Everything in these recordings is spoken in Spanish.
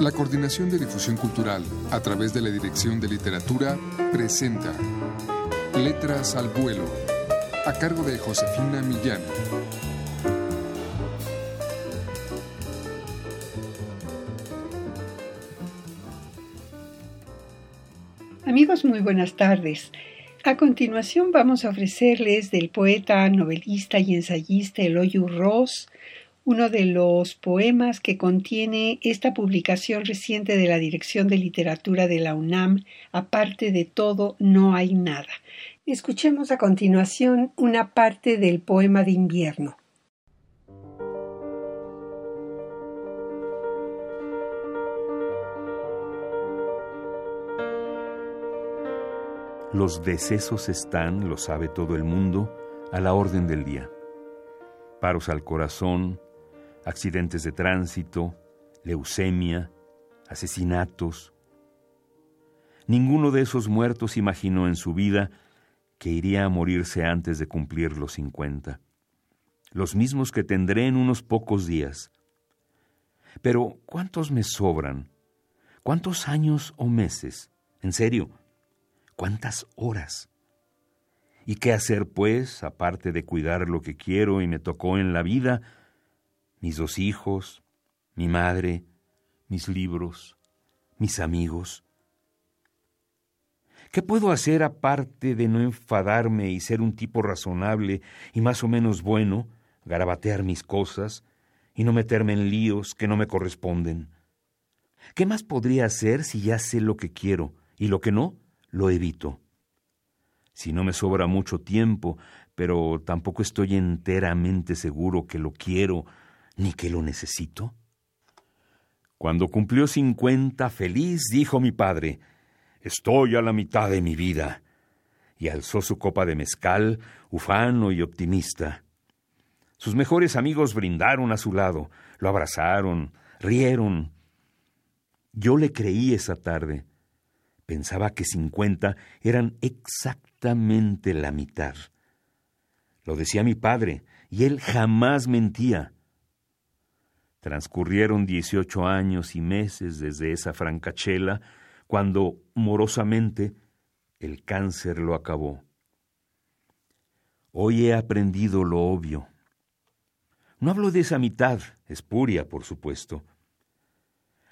La Coordinación de Difusión Cultural, a través de la Dirección de Literatura, presenta Letras al Vuelo, a cargo de Josefina Millán. Amigos, muy buenas tardes. A continuación vamos a ofrecerles del poeta, novelista y ensayista Eloy Ross uno de los poemas que contiene esta publicación reciente de la Dirección de Literatura de la UNAM, aparte de todo, no hay nada. Escuchemos a continuación una parte del poema de invierno. Los decesos están, lo sabe todo el mundo, a la orden del día. Paros al corazón, accidentes de tránsito, leucemia, asesinatos. Ninguno de esos muertos imaginó en su vida que iría a morirse antes de cumplir los cincuenta, los mismos que tendré en unos pocos días. Pero, ¿cuántos me sobran? ¿Cuántos años o meses? En serio, ¿cuántas horas? ¿Y qué hacer, pues, aparte de cuidar lo que quiero y me tocó en la vida, mis dos hijos, mi madre, mis libros, mis amigos. ¿Qué puedo hacer aparte de no enfadarme y ser un tipo razonable y más o menos bueno, garabatear mis cosas y no meterme en líos que no me corresponden? ¿Qué más podría hacer si ya sé lo que quiero y lo que no, lo evito? Si no me sobra mucho tiempo, pero tampoco estoy enteramente seguro que lo quiero ni que lo necesito? Cuando cumplió cincuenta, feliz, dijo mi padre, Estoy a la mitad de mi vida, y alzó su copa de mezcal, ufano y optimista. Sus mejores amigos brindaron a su lado, lo abrazaron, rieron. Yo le creí esa tarde. Pensaba que cincuenta eran exactamente la mitad. Lo decía mi padre, y él jamás mentía. Transcurrieron dieciocho años y meses desde esa francachela, cuando, morosamente, el cáncer lo acabó. Hoy he aprendido lo obvio. No hablo de esa mitad, espuria, por supuesto.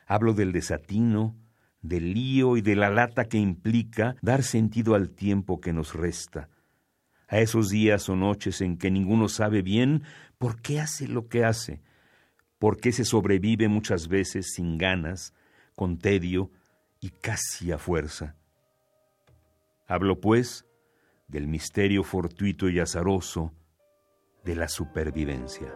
Hablo del desatino, del lío y de la lata que implica dar sentido al tiempo que nos resta, a esos días o noches en que ninguno sabe bien por qué hace lo que hace, por qué se sobrevive muchas veces sin ganas, con tedio y casi a fuerza. Hablo, pues, del misterio fortuito y azaroso de la supervivencia.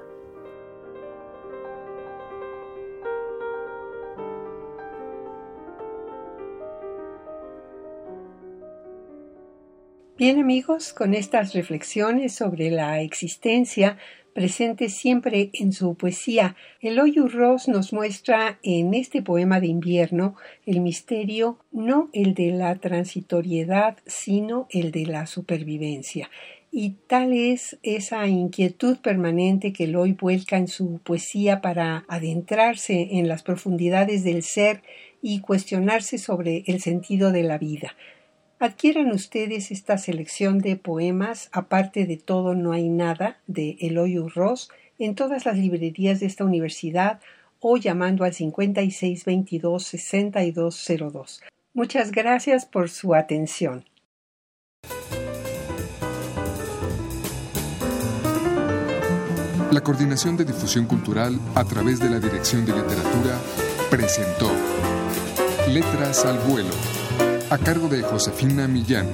Bien amigos, con estas reflexiones sobre la existencia presente siempre en su poesía, Eloy Ross nos muestra en este poema de invierno el misterio no el de la transitoriedad, sino el de la supervivencia. Y tal es esa inquietud permanente que Eloy vuelca en su poesía para adentrarse en las profundidades del ser y cuestionarse sobre el sentido de la vida. Adquieran ustedes esta selección de poemas, aparte de todo no hay nada, de Eloy Ross, en todas las librerías de esta universidad o llamando al 5622-6202. Muchas gracias por su atención. La Coordinación de Difusión Cultural a través de la Dirección de Literatura presentó Letras al Vuelo a cargo de Josefina Millán.